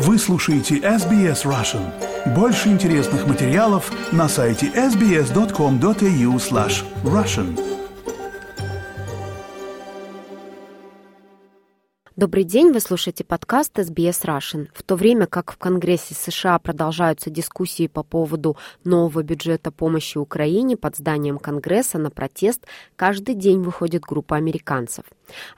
Вы слушаете SBS Russian. Больше интересных материалов на сайте sbs.com.au slash russian. Добрый день, вы слушаете подкаст SBS Russian. В то время как в Конгрессе США продолжаются дискуссии по поводу нового бюджета помощи Украине под зданием Конгресса на протест, каждый день выходит группа американцев.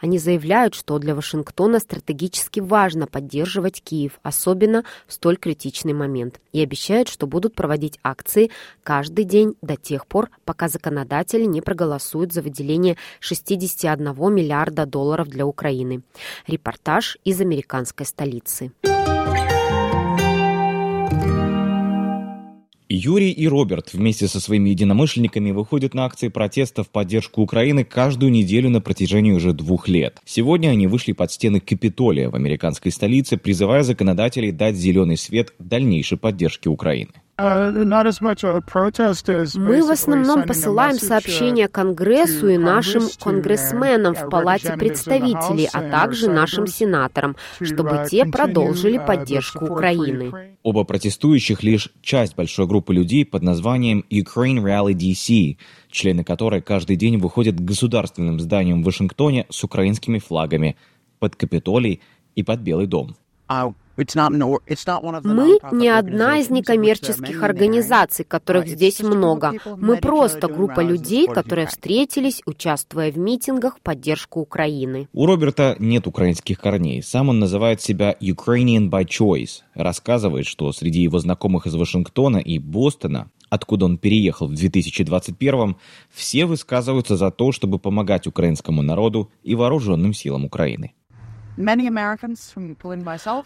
Они заявляют, что для Вашингтона стратегически важно поддерживать Киев, особенно в столь критичный момент, и обещают, что будут проводить акции каждый день до тех пор, пока законодатели не проголосуют за выделение 61 миллиарда долларов для Украины. Репортаж из американской столицы. Юрий и Роберт вместе со своими единомышленниками выходят на акции протеста в поддержку Украины каждую неделю на протяжении уже двух лет. Сегодня они вышли под стены Капитолия в американской столице, призывая законодателей дать зеленый свет дальнейшей поддержке Украины. Uh, Мы в основном посылаем uh, сообщения Конгрессу и нашим конгрессменам в Палате представителей, а также нашим сенаторам, чтобы uh, те продолжили поддержку Украины. Оба протестующих лишь часть большой группы людей под названием Ukraine Rally DC, члены которой каждый день выходят к государственным зданиям в Вашингтоне с украинскими флагами под Капитолий и под Белый дом. Мы не одна из некоммерческих организаций, которых здесь много. Мы просто группа людей, которые встретились, участвуя в митингах в поддержку Украины. У Роберта нет украинских корней. Сам он называет себя Ukrainian by choice. Рассказывает, что среди его знакомых из Вашингтона и Бостона откуда он переехал в 2021 все высказываются за то, чтобы помогать украинскому народу и вооруженным силам Украины.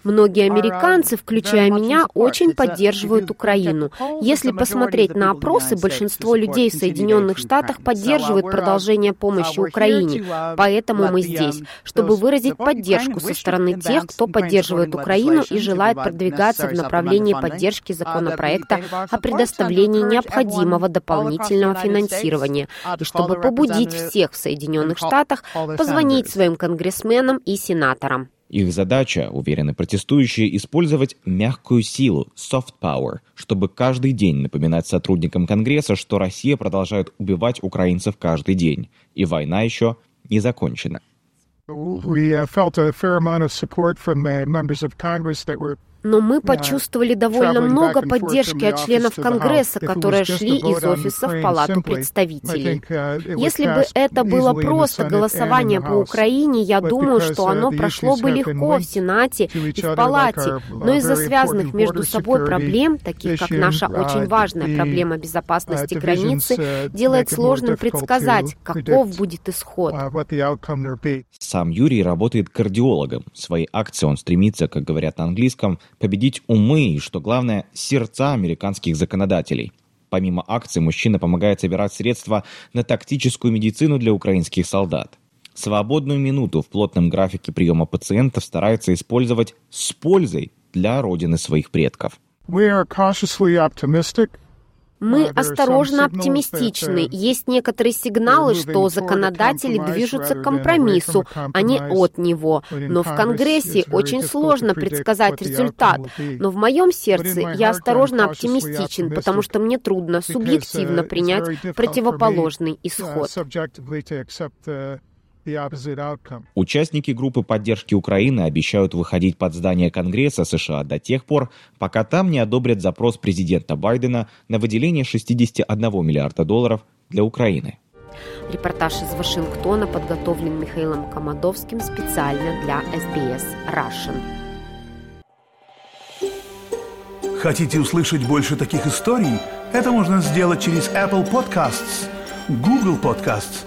Многие американцы, включая меня, очень поддерживают Украину. Если посмотреть на опросы, большинство людей в Соединенных Штатах поддерживают продолжение помощи Украине. Поэтому мы здесь, чтобы выразить поддержку со стороны тех, кто поддерживает Украину и желает продвигаться в направлении поддержки uh, законопроекта о предоставлении необходимого дополнительного финансирования, и чтобы побудить всех в Соединенных Штатах позвонить своим конгрессменам и сенаторам авторам. Их задача, уверены протестующие, использовать мягкую силу, soft power, чтобы каждый день напоминать сотрудникам Конгресса, что Россия продолжает убивать украинцев каждый день, и война еще не закончена. We uh, felt a fair amount of support from members of Congress that were но мы почувствовали довольно много поддержки от членов Конгресса, которые шли из офиса в Палату представителей. Uh, Если бы это было просто голосование по Украине, я думаю, что uh, оно прошло бы легко в Сенате и в Палате, но uh, из-за связанных между собой проблем, таких как наша очень важная проблема безопасности границы, делает сложным предсказать, каков будет исход. Сам Юрий работает кардиологом. Свои акции он стремится, как говорят на английском, победить умы и, что главное, сердца американских законодателей. Помимо акций, мужчина помогает собирать средства на тактическую медицину для украинских солдат. Свободную минуту в плотном графике приема пациентов старается использовать с пользой для родины своих предков. We are cautiously optimistic мы осторожно оптимистичны. Есть некоторые сигналы, что законодатели движутся к компромиссу, а не от него. Но в Конгрессе очень сложно предсказать результат. Но в моем сердце я осторожно оптимистичен, потому что мне трудно субъективно принять противоположный исход. Участники группы поддержки Украины обещают выходить под здание Конгресса США до тех пор, пока там не одобрят запрос президента Байдена на выделение 61 миллиарда долларов для Украины. Репортаж из Вашингтона подготовлен Михаилом Комадовским специально для SBS Russian. Хотите услышать больше таких историй? Это можно сделать через Apple Podcasts, Google Podcasts,